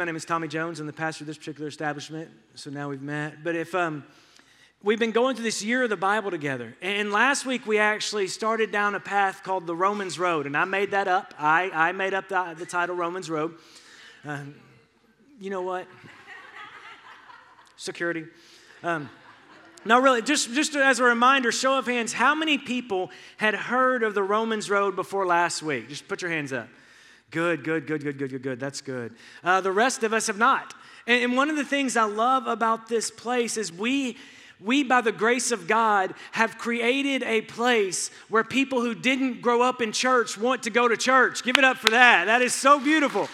My name is Tommy Jones. I'm the pastor of this particular establishment. So now we've met. But if um, we've been going through this year of the Bible together, and last week we actually started down a path called the Romans Road, and I made that up. I, I made up the, the title Romans Road. Um, you know what? Security. Um, really, just, just as a reminder, show of hands, how many people had heard of the Romans Road before last week? Just put your hands up. Good, good, good, good, good, good, good. That's good. Uh, the rest of us have not. And, and one of the things I love about this place is we we, by the grace of God, have created a place where people who didn't grow up in church want to go to church. Give it up for that. That is so beautiful.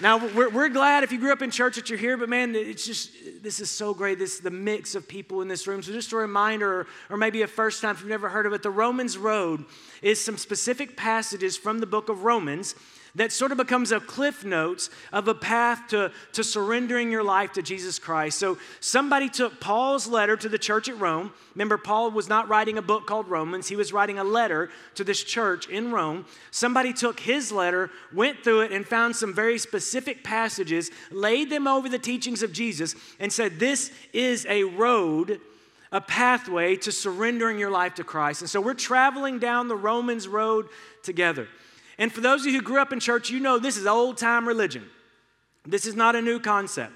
Now, we're, we're glad if you grew up in church that you're here, but man, it's just, this is so great. This the mix of people in this room. So, just a reminder, or, or maybe a first time if you've never heard of it, the Romans Road is some specific passages from the book of Romans that sort of becomes a cliff notes of a path to, to surrendering your life to Jesus Christ. So somebody took Paul's letter to the church at Rome. Remember, Paul was not writing a book called Romans, he was writing a letter to this church in Rome. Somebody took his letter, went through it, and found some very specific passages, laid them over the teachings of Jesus, and said, This is a road a pathway to surrendering your life to Christ. And so we're traveling down the Romans road together. And for those of you who grew up in church, you know this is old time religion. This is not a new concept.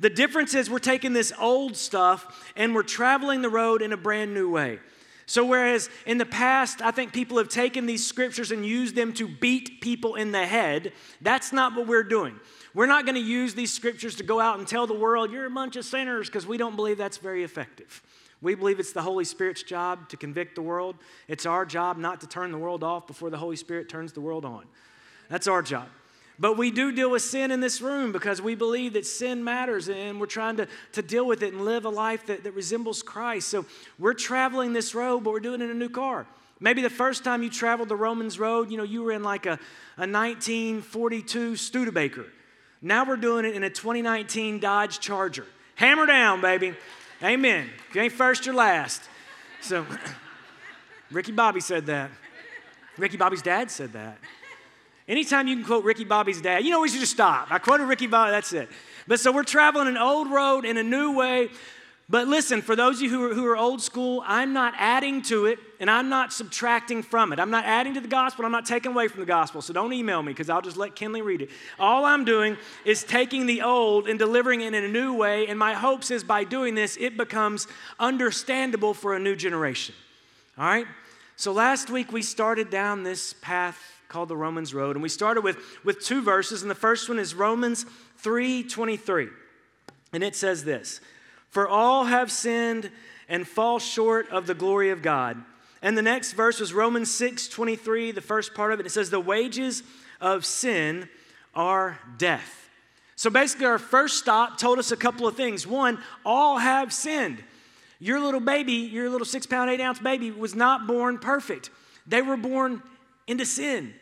The difference is we're taking this old stuff and we're traveling the road in a brand new way. So, whereas in the past, I think people have taken these scriptures and used them to beat people in the head, that's not what we're doing. We're not going to use these scriptures to go out and tell the world, you're a bunch of sinners, because we don't believe that's very effective. We believe it's the Holy Spirit's job to convict the world. It's our job not to turn the world off before the Holy Spirit turns the world on. That's our job. But we do deal with sin in this room because we believe that sin matters and we're trying to, to deal with it and live a life that, that resembles Christ. So we're traveling this road, but we're doing it in a new car. Maybe the first time you traveled the Romans road, you know, you were in like a, a 1942 Studebaker. Now we're doing it in a 2019 Dodge Charger. Hammer down, baby. Amen. If you ain't first, you're last. So, Ricky Bobby said that. Ricky Bobby's dad said that. Anytime you can quote Ricky Bobby's dad, you know we should just stop. I quoted Ricky Bobby, that's it. But so we're traveling an old road in a new way. But listen, for those of you who are, who are old school, I'm not adding to it and I'm not subtracting from it. I'm not adding to the gospel, I'm not taking away from the gospel. So don't email me because I'll just let Kinley read it. All I'm doing is taking the old and delivering it in a new way. And my hopes is by doing this, it becomes understandable for a new generation. All right? So last week we started down this path called the Romans Road, and we started with, with two verses, and the first one is Romans 3 23. And it says this. For all have sinned and fall short of the glory of God. And the next verse was Romans 6 23, the first part of it. It says, The wages of sin are death. So basically, our first stop told us a couple of things. One, all have sinned. Your little baby, your little six pound, eight ounce baby, was not born perfect. They were born into sin.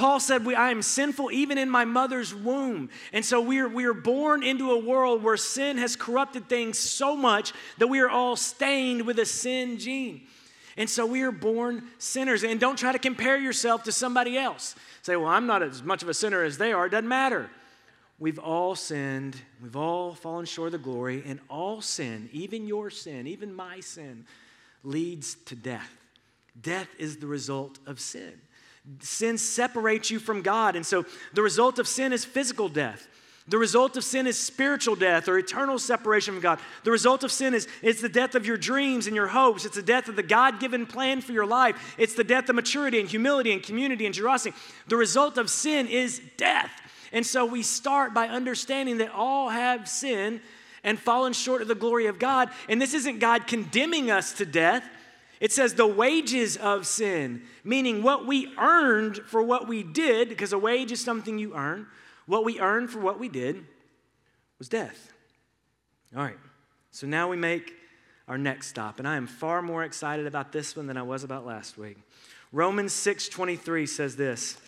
Paul said, I am sinful even in my mother's womb. And so we are, we are born into a world where sin has corrupted things so much that we are all stained with a sin gene. And so we are born sinners. And don't try to compare yourself to somebody else. Say, well, I'm not as much of a sinner as they are. It doesn't matter. We've all sinned. We've all fallen short of the glory. And all sin, even your sin, even my sin, leads to death. Death is the result of sin. Sin separates you from God. And so the result of sin is physical death. The result of sin is spiritual death or eternal separation from God. The result of sin is it's the death of your dreams and your hopes. It's the death of the God given plan for your life. It's the death of maturity and humility and community and generosity. The result of sin is death. And so we start by understanding that all have sinned and fallen short of the glory of God. And this isn't God condemning us to death. It says the wages of sin, meaning what we earned for what we did, because a wage is something you earn. What we earned for what we did was death. All right, so now we make our next stop, and I am far more excited about this one than I was about last week. Romans 6:23 says this: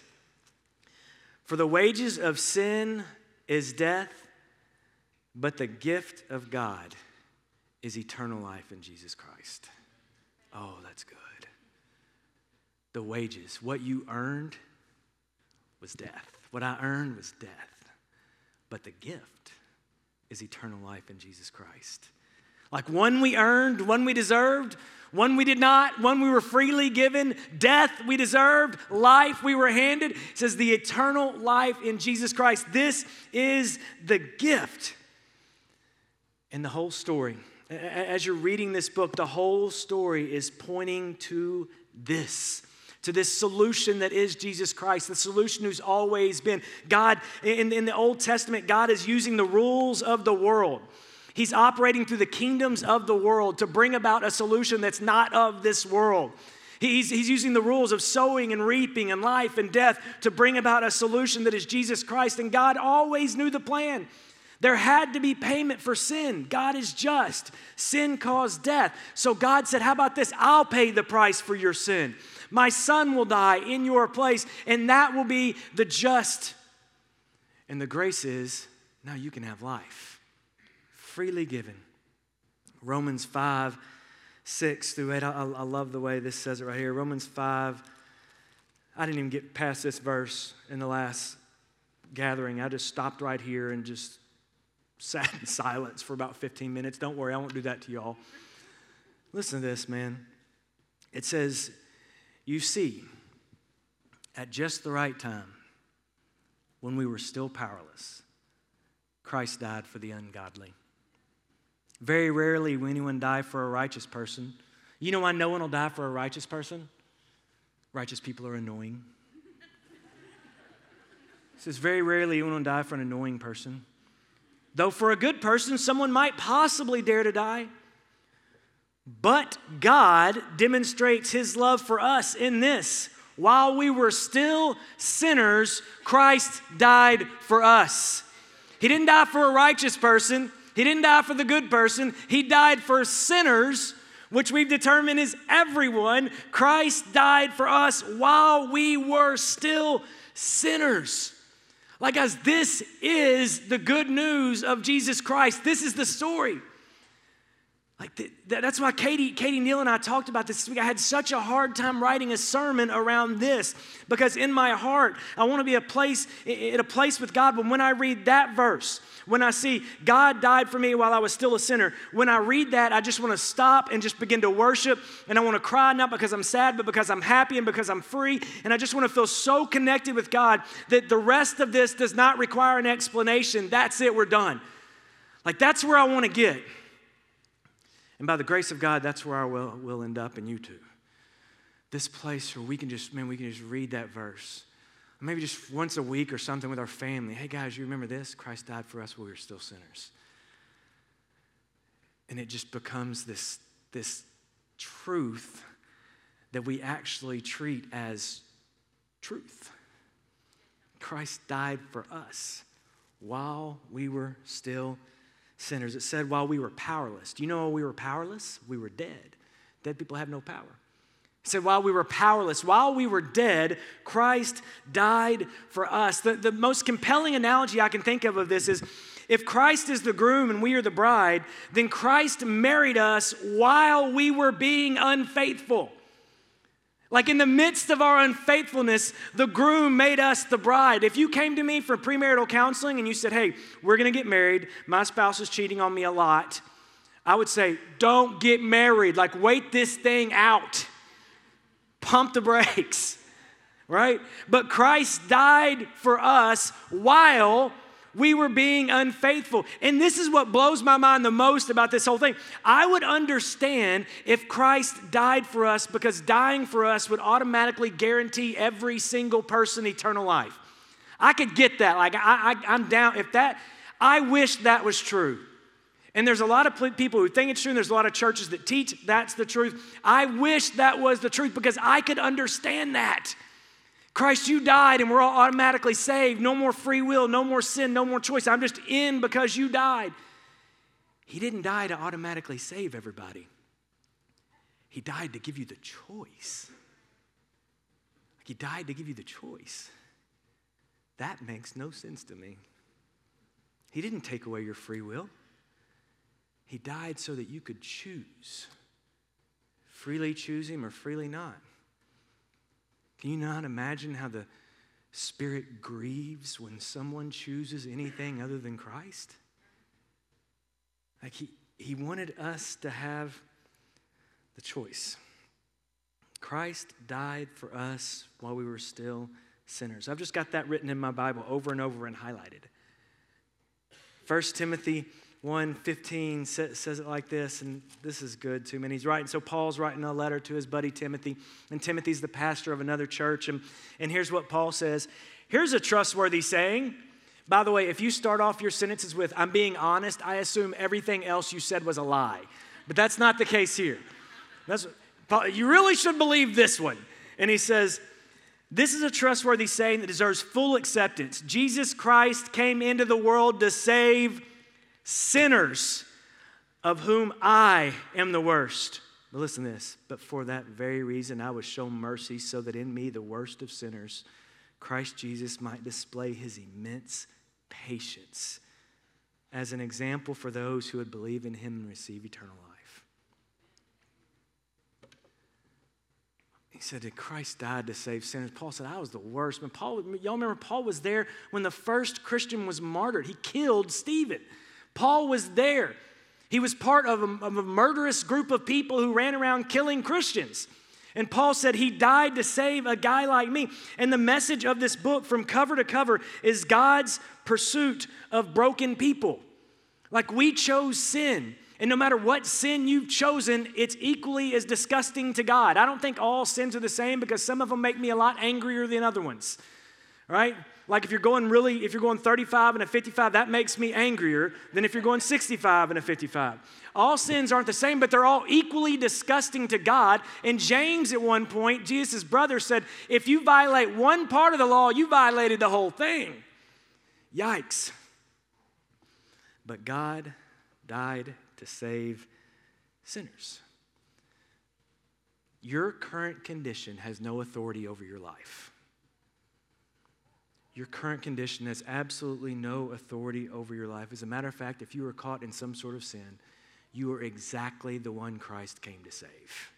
For the wages of sin is death, but the gift of God is eternal life in Jesus Christ. Oh, that's good. The wages, what you earned was death. What I earned was death. but the gift is eternal life in Jesus Christ. Like one we earned, one we deserved, one we did not, one we were freely given, death we deserved, life we were handed. It says the eternal life in Jesus Christ. This is the gift. And the whole story, as you're reading this book, the whole story is pointing to this to this solution that is Jesus Christ, the solution who's always been. God, in, in the Old Testament, God is using the rules of the world. He's operating through the kingdoms of the world to bring about a solution that's not of this world. He's, he's using the rules of sowing and reaping and life and death to bring about a solution that is Jesus Christ. And God always knew the plan. There had to be payment for sin. God is just. Sin caused death. So God said, How about this? I'll pay the price for your sin. My son will die in your place, and that will be the just. And the grace is now you can have life, freely given. Romans 5, 6 through 8. I, I love the way this says it right here. Romans 5. I didn't even get past this verse in the last gathering. I just stopped right here and just sat in silence for about 15 minutes. Don't worry, I won't do that to y'all. Listen to this, man. It says, you see, at just the right time, when we were still powerless, Christ died for the ungodly. Very rarely will anyone die for a righteous person. You know why no one will die for a righteous person? Righteous people are annoying. It says very rarely will anyone die for an annoying person. Though for a good person, someone might possibly dare to die. But God demonstrates his love for us in this. While we were still sinners, Christ died for us. He didn't die for a righteous person, He didn't die for the good person. He died for sinners, which we've determined is everyone. Christ died for us while we were still sinners. Like, guys, this is the good news of Jesus Christ. This is the story. Like the, that's why Katie, Katie Neal and I talked about this week. I had such a hard time writing a sermon around this because in my heart, I want to be a place in a place with God. But when I read that verse, when I see God died for me while I was still a sinner, when I read that, I just want to stop and just begin to worship. And I want to cry not because I'm sad, but because I'm happy and because I'm free. And I just want to feel so connected with God that the rest of this does not require an explanation. That's it, we're done. Like that's where I want to get. And by the grace of God, that's where I will, will end up, and you too. This place where we can just, man, we can just read that verse. Maybe just once a week or something with our family. Hey, guys, you remember this? Christ died for us while we were still sinners. And it just becomes this, this truth that we actually treat as truth. Christ died for us while we were still sinners. It said while we were powerless. Do you know we were powerless? We were dead. Dead people have no power. Said, while we were powerless, while we were dead, Christ died for us. The, the most compelling analogy I can think of of this is if Christ is the groom and we are the bride, then Christ married us while we were being unfaithful. Like in the midst of our unfaithfulness, the groom made us the bride. If you came to me for premarital counseling and you said, Hey, we're gonna get married, my spouse is cheating on me a lot, I would say, Don't get married. Like, wait this thing out. Pump the brakes, right? But Christ died for us while we were being unfaithful. And this is what blows my mind the most about this whole thing. I would understand if Christ died for us because dying for us would automatically guarantee every single person eternal life. I could get that. Like, I, I, I'm down. If that, I wish that was true. And there's a lot of people who think it's true, and there's a lot of churches that teach that's the truth. I wish that was the truth because I could understand that. Christ, you died and we're all automatically saved. No more free will, no more sin, no more choice. I'm just in because you died. He didn't die to automatically save everybody, He died to give you the choice. He died to give you the choice. That makes no sense to me. He didn't take away your free will. He died so that you could choose. Freely choose Him or freely not. Can you not imagine how the Spirit grieves when someone chooses anything other than Christ? Like he, he wanted us to have the choice. Christ died for us while we were still sinners. I've just got that written in my Bible over and over and highlighted. 1 Timothy 1:15 says it like this, and this is good too. And he's writing, so Paul's writing a letter to his buddy Timothy, and Timothy's the pastor of another church. And, and here's what Paul says. Here's a trustworthy saying. By the way, if you start off your sentences with, I'm being honest, I assume everything else you said was a lie. But that's not the case here. That's, you really should believe this one. And he says, This is a trustworthy saying that deserves full acceptance. Jesus Christ came into the world to save sinners, of whom I am the worst. But listen to this. But for that very reason, I was shown mercy so that in me, the worst of sinners, Christ Jesus might display his immense patience as an example for those who would believe in him and receive eternal life. He said that Christ died to save sinners. Paul said, I was the worst. Paul, y'all remember, Paul was there when the first Christian was martyred. He killed Stephen. Paul was there. He was part of a, of a, murderous group of people who ran around killing Christians. And Paul said he died to save a guy like me. And the message of this book, from cover to cover, is God's pursuit of broken people. Like we chose sin. And no matter what sin you've chosen, it's equally as disgusting to God. I don't think all sins are the same because some of them make me a lot angrier than other ones. Right? Like if you're going really, if you're going 35 and a 55, that makes me angrier than if you're going 65 and a 55. All sins aren't the same, but they're all equally disgusting to God. And James, at one point, Jesus' brother, said, If you violate one part of the law, you violated the whole thing. Yikes. But God died to save sinners. Your current condition has no authority over your life. Your current condition has absolutely no authority over your life. As a matter of fact, if you are caught in some sort of sin, you are exactly the one Christ came to save.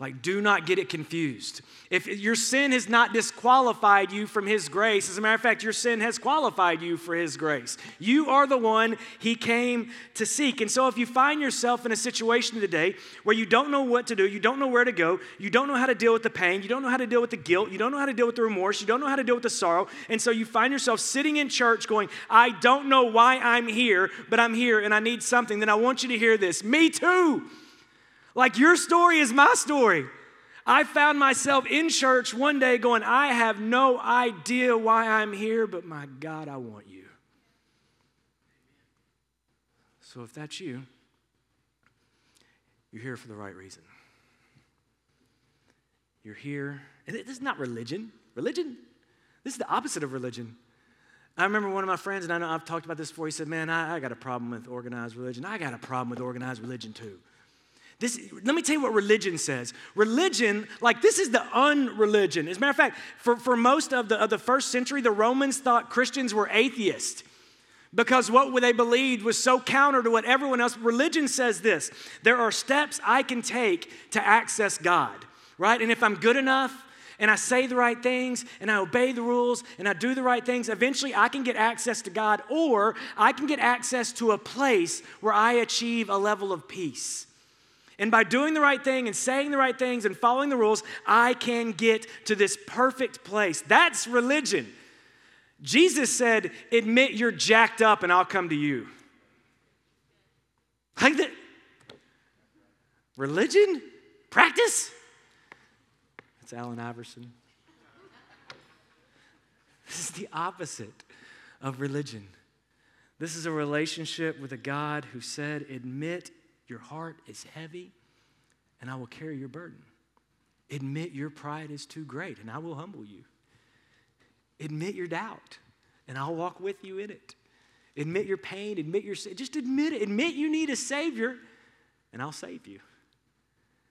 Like, do not get it confused. If your sin has not disqualified you from His grace, as a matter of fact, your sin has qualified you for His grace. You are the one He came to seek. And so, if you find yourself in a situation today where you don't know what to do, you don't know where to go, you don't know how to deal with the pain, you don't know how to deal with the guilt, you don't know how to deal with the remorse, you don't know how to deal with the sorrow, and so you find yourself sitting in church going, I don't know why I'm here, but I'm here and I need something, then I want you to hear this. Me too. Like your story is my story. I found myself in church one day going, I have no idea why I'm here, but my God, I want you. So if that's you, you're here for the right reason. You're here, and this is not religion. Religion, this is the opposite of religion. I remember one of my friends, and I know I've talked about this before, he said, Man, I, I got a problem with organized religion. I got a problem with organized religion too. This, let me tell you what religion says. Religion, like this is the unreligion. As a matter of fact, for, for most of the, of the first century, the Romans thought Christians were atheists because what they believed was so counter to what everyone else. Religion says this there are steps I can take to access God, right? And if I'm good enough, and I say the right things and I obey the rules and I do the right things, eventually I can get access to God or I can get access to a place where I achieve a level of peace. And by doing the right thing and saying the right things and following the rules, I can get to this perfect place. That's religion. Jesus said, Admit you're jacked up and I'll come to you. Like that. Religion? Practice? That's Allen Iverson. This is the opposite of religion. This is a relationship with a God who said, Admit your heart is heavy, and I will carry your burden. Admit your pride is too great, and I will humble you. Admit your doubt, and I'll walk with you in it. Admit your pain, admit your sin. Just admit it. Admit you need a Savior, and I'll save you.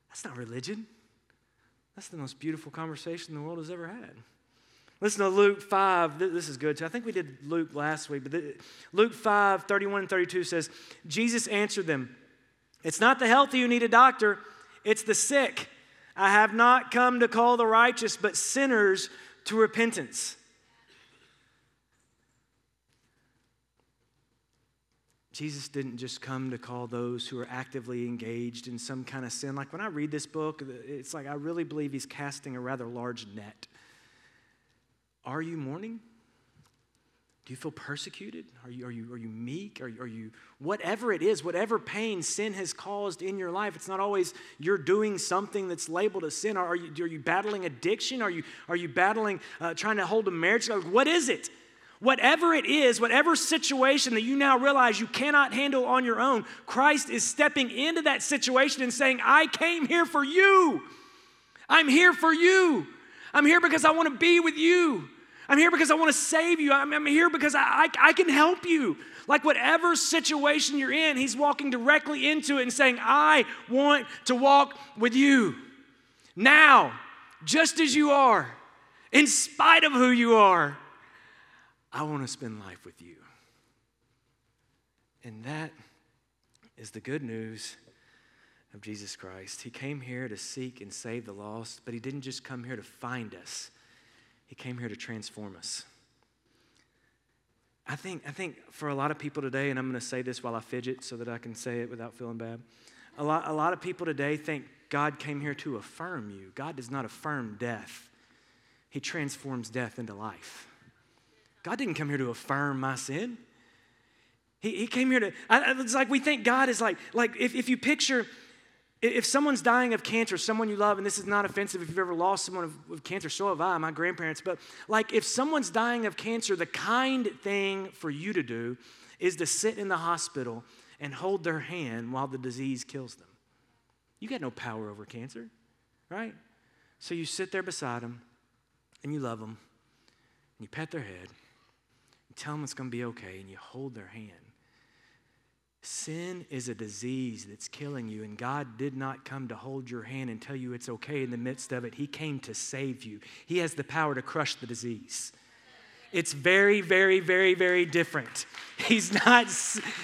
That's not religion. That's the most beautiful conversation the world has ever had. Listen to Luke 5. This is good too. I think we did Luke last week, but Luke 5, 31 and 32 says, Jesus answered them. It's not the healthy who need a doctor, it's the sick. I have not come to call the righteous, but sinners to repentance. Jesus didn't just come to call those who are actively engaged in some kind of sin. Like when I read this book, it's like I really believe he's casting a rather large net. Are you mourning? Do you feel persecuted? Are you, are you, are you meek? Are you, are you, whatever it is, whatever pain sin has caused in your life, it's not always you're doing something that's labeled a sin. Are, you, are you battling addiction? Are you, are you battling uh, trying to hold a marriage? What is it? Whatever it is, whatever situation that you now realize you cannot handle on your own, Christ is stepping into that situation and saying, I came here for you. I'm here for you. I'm here because I want to be with you. I'm here because I want to save you. I'm, I'm here because I, I, I can help you. Like whatever situation you're in, He's walking directly into it and saying, I want to walk with you. Now, just as you are, in spite of who you are, I want to spend life with you. And that is the good news of Jesus Christ. He came here to seek and save the lost, but He didn't just come here to find us, He came here to transform us. I think, I think for a lot of people today, and I'm going to say this while I fidget so that I can say it without feeling bad. A lot, a lot of people today think God came here to affirm you. God does not affirm death, He transforms death into life. God didn't come here to affirm my sin. He, he came here to, I, it's like we think God is like, like if, if you picture, if someone's dying of cancer, someone you love, and this is not offensive if you've ever lost someone with cancer, so have I, my grandparents, but like if someone's dying of cancer, the kind thing for you to do is to sit in the hospital and hold their hand while the disease kills them. You got no power over cancer, right? So you sit there beside them and you love them and you pet their head you tell them it's going to be okay, and you hold their hand. Sin is a disease that's killing you, and God did not come to hold your hand and tell you it's okay in the midst of it. He came to save you. He has the power to crush the disease. It's very, very, very, very different. He's not,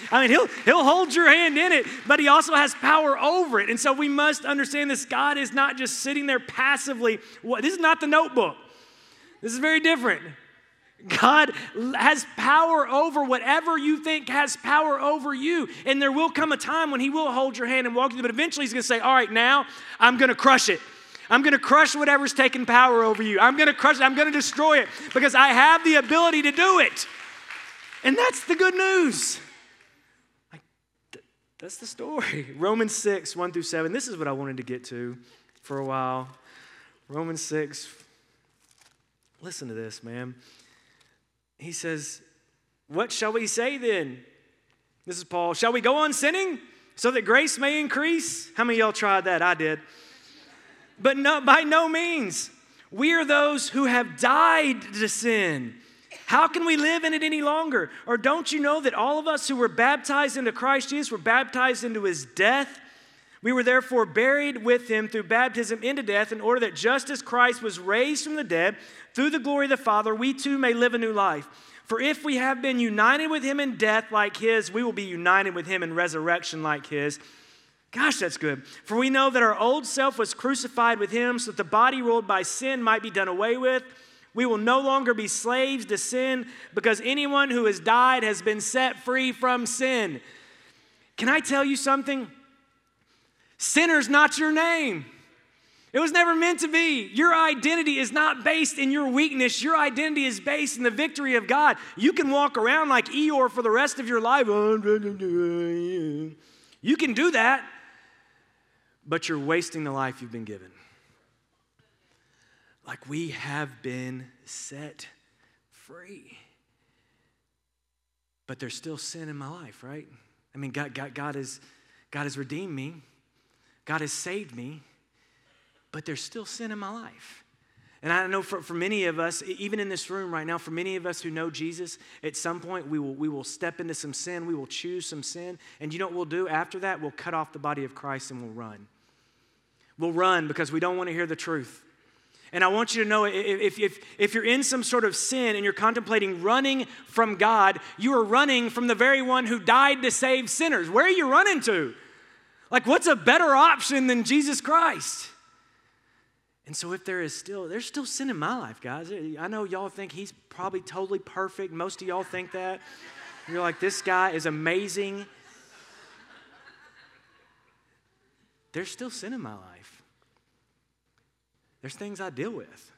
I mean, he'll, he'll hold your hand in it, but he also has power over it. And so we must understand this God is not just sitting there passively. This is not the notebook. This is very different. God has power over whatever you think has power over you. And there will come a time when He will hold your hand and walk you, but eventually He's going to say, All right, now I'm going to crush it. I'm going to crush whatever's taking power over you. I'm going to crush it. I'm going to destroy it because I have the ability to do it. And that's the good news. That's the story. Romans 6, 1 through 7. This is what I wanted to get to for a while. Romans 6. Listen to this, man he says, What shall we say then? This is Paul. Shall we go on sinning so that grace may increase? How many y'all tried that? I did. But no, by no means. We are those who have died to sin. How can we live in it any longer? Or don't you know that all of us who were baptized into Christ Jesus were baptized into his death? We were therefore buried with him through baptism into death, in order that just as Christ was raised from the dead through the glory of the Father, we too may live a new life. For if we have been united with him in death like his, we will be united with him in resurrection like his. Gosh, that's good. For we know that our old self was crucified with him so that the body ruled by sin might be done away with. We will no longer be slaves to sin because anyone who has died has been set free from sin. Can I tell you something? Sinner's not your name. It was never meant to be. Your identity is not based in your weakness. Your identity is based in the victory of God. You can walk around like Eeyore for the rest of your life. You can do that, but you're wasting the life you've been given. Like we have been set free. But there's still sin in my life, right? I mean, God, God, God, has, God has redeemed me, God has saved me but there's still sin in my life. And I know for, for many of us, even in this room right now, for many of us who know Jesus, at some point we will, we will step into some sin, we will choose some sin. And you know what we'll do after that? We'll cut off the body of Christ and we'll run. We'll run because we don't want to hear the truth. And I want you to know if, if, if you're in some sort of sin and you're contemplating running from God, you are running from the very one who died to save sinners. Where are you running to? Like, what's a better option than Jesus Christ? And so, if there is still, there's still sin in my life, guys. I know y'all think he's probably totally perfect. Most of y'all think that. You're like, this guy is amazing. There's still sin in my life. There's things I deal with.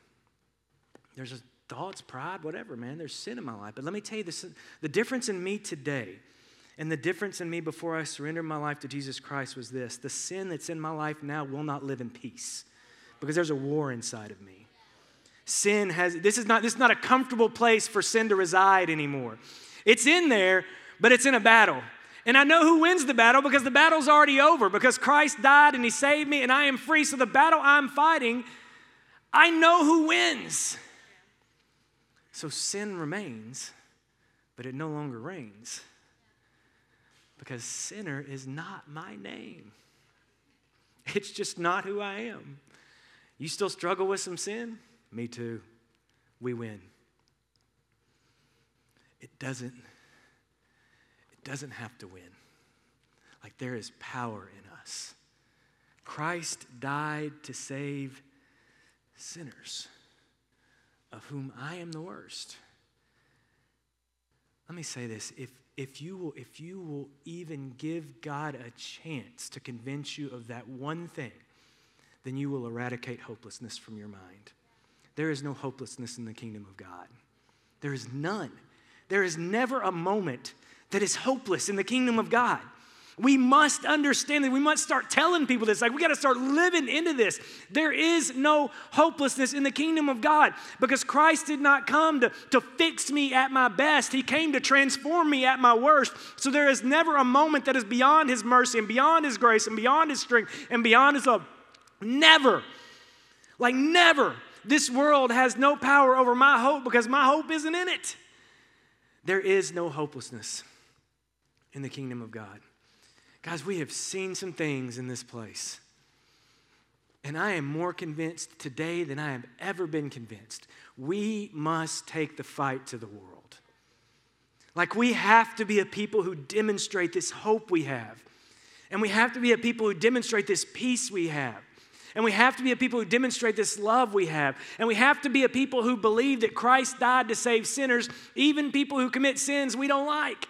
There's thoughts, pride, whatever, man. There's sin in my life. But let me tell you this the difference in me today and the difference in me before I surrendered my life to Jesus Christ was this the sin that's in my life now will not live in peace because there's a war inside of me. Sin has, this is not, this is not a comfortable place for sin to reside anymore. It's in there, but it's in a battle. And I know who wins the battle because the battle's already over, because Christ died and He saved me and I am free. So the battle I'm fighting, I know who wins. So sin remains, but it no longer reigns because sinner is not my name. It's just not who I am. You still struggle with some sin? Me too. We win. It doesn't it doesn't have to win. Like there is power in us. Christ died to save sinners, of whom I am the worst. Let me say this if, if, you will, if you will even give God a chance to convince you of that one thing, then you will eradicate hopelessness from your mind. There is no hopelessness in the kingdom of God. There is none. There is never a moment that is hopeless in the kingdom of God. We must understand that. We must start telling people this. Like, we got to start living into this. There is no hopelessness in the kingdom of God because Christ did not come to, to fix me at my best. He came to transform me at my worst. So, there is never a moment that is beyond His mercy and beyond His grace and beyond His strength and beyond His love. Never. Like, never. This world has no power over my hope because my hope isn't in it. There is no hopelessness in the kingdom of God. Guys, we have seen some things in this place. And I am more convinced today than I have ever been convinced. We must take the fight to the world. Like, we have to be a people who demonstrate this hope we have. And we have to be a people who demonstrate this peace we have. And we have to be a people who demonstrate this love we have. And we have to be a people who believe that Christ died to save sinners, even people who commit sins we don't like.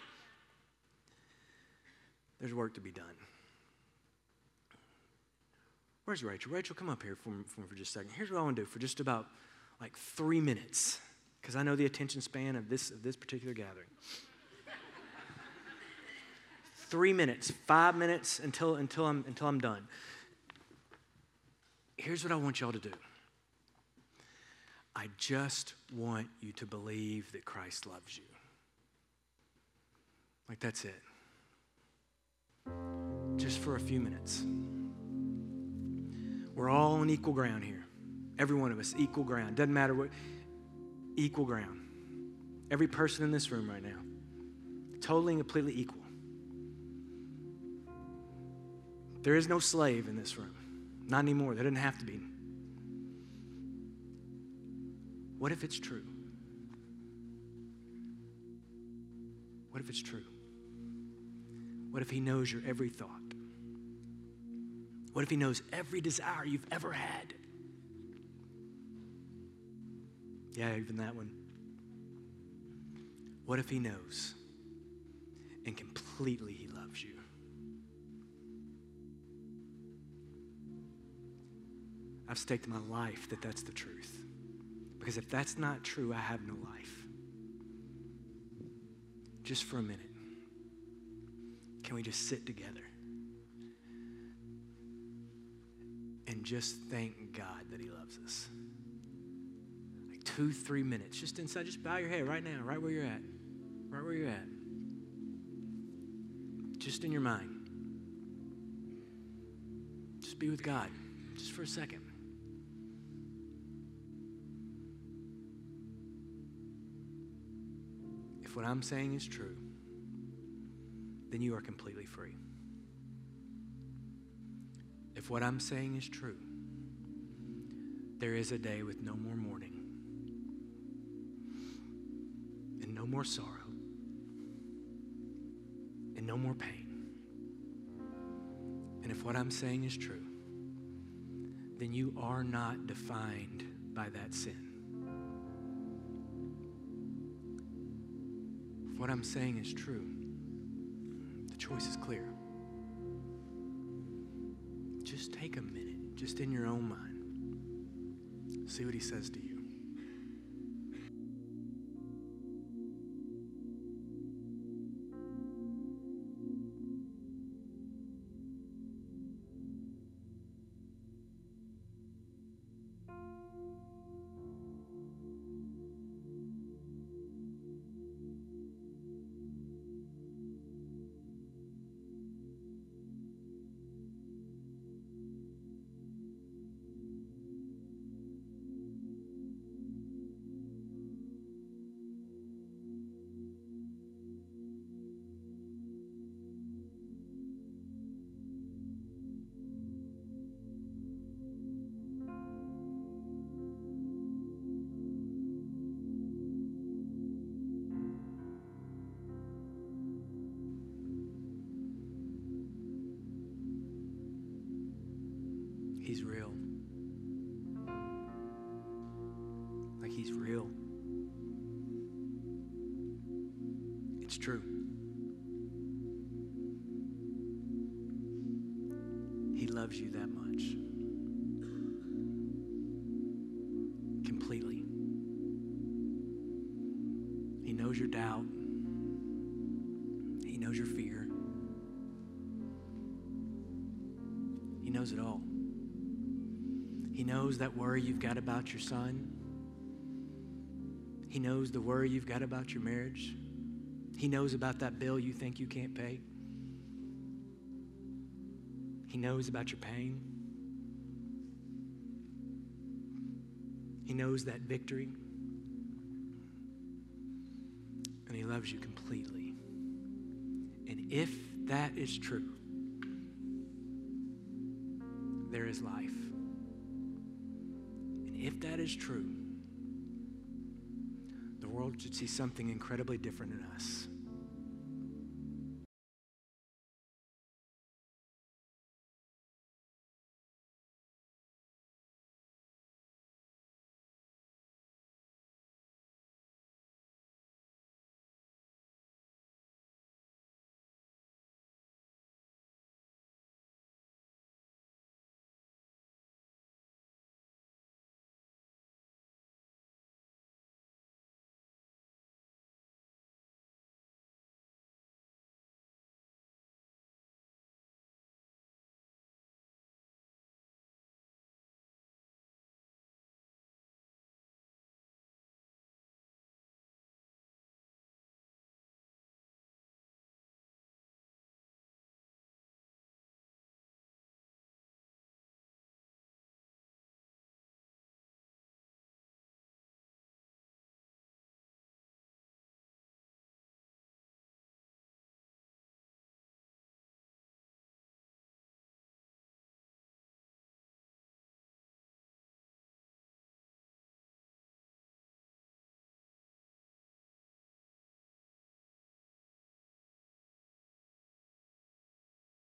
There's work to be done. Where's Rachel? Rachel, come up here for, for, for just a second. Here's what I want to do for just about like three minutes, because I know the attention span of this, of this particular gathering. three minutes, five minutes until, until, I'm, until I'm done here's what I want y'all to do I just want you to believe that Christ loves you. Like, that's it. Just for a few minutes. We're all on equal ground here. Every one of us, equal ground. Doesn't matter what, equal ground. Every person in this room right now, totally and completely equal. There is no slave in this room. Not anymore. There didn't have to be. What if it's true? What if it's true? What if He knows your every thought? What if He knows every desire you've ever had? Yeah, even that one. What if He knows and completely He loves you? I've staked my life that that's the truth. Because if that's not true, I have no life. Just for a minute, can we just sit together and just thank God that He loves us? Like two, three minutes, just inside, just bow your head right now, right where you're at. Right where you're at. Just in your mind. Just be with God, just for a second. If what I'm saying is true, then you are completely free. If what I'm saying is true, there is a day with no more mourning and no more sorrow and no more pain. And if what I'm saying is true, then you are not defined by that sin. If what I'm saying is true, choice is clear. Just take a minute, just in your own mind. See what he says to you. He's real. Like he's real. It's true. He loves you that much. Completely. He knows your doubt. He knows your fear. He knows it all. He knows that worry you've got about your son. He knows the worry you've got about your marriage. He knows about that bill you think you can't pay. He knows about your pain. He knows that victory. And He loves you completely. And if that is true, there is life. If that is true, the world should see something incredibly different in us.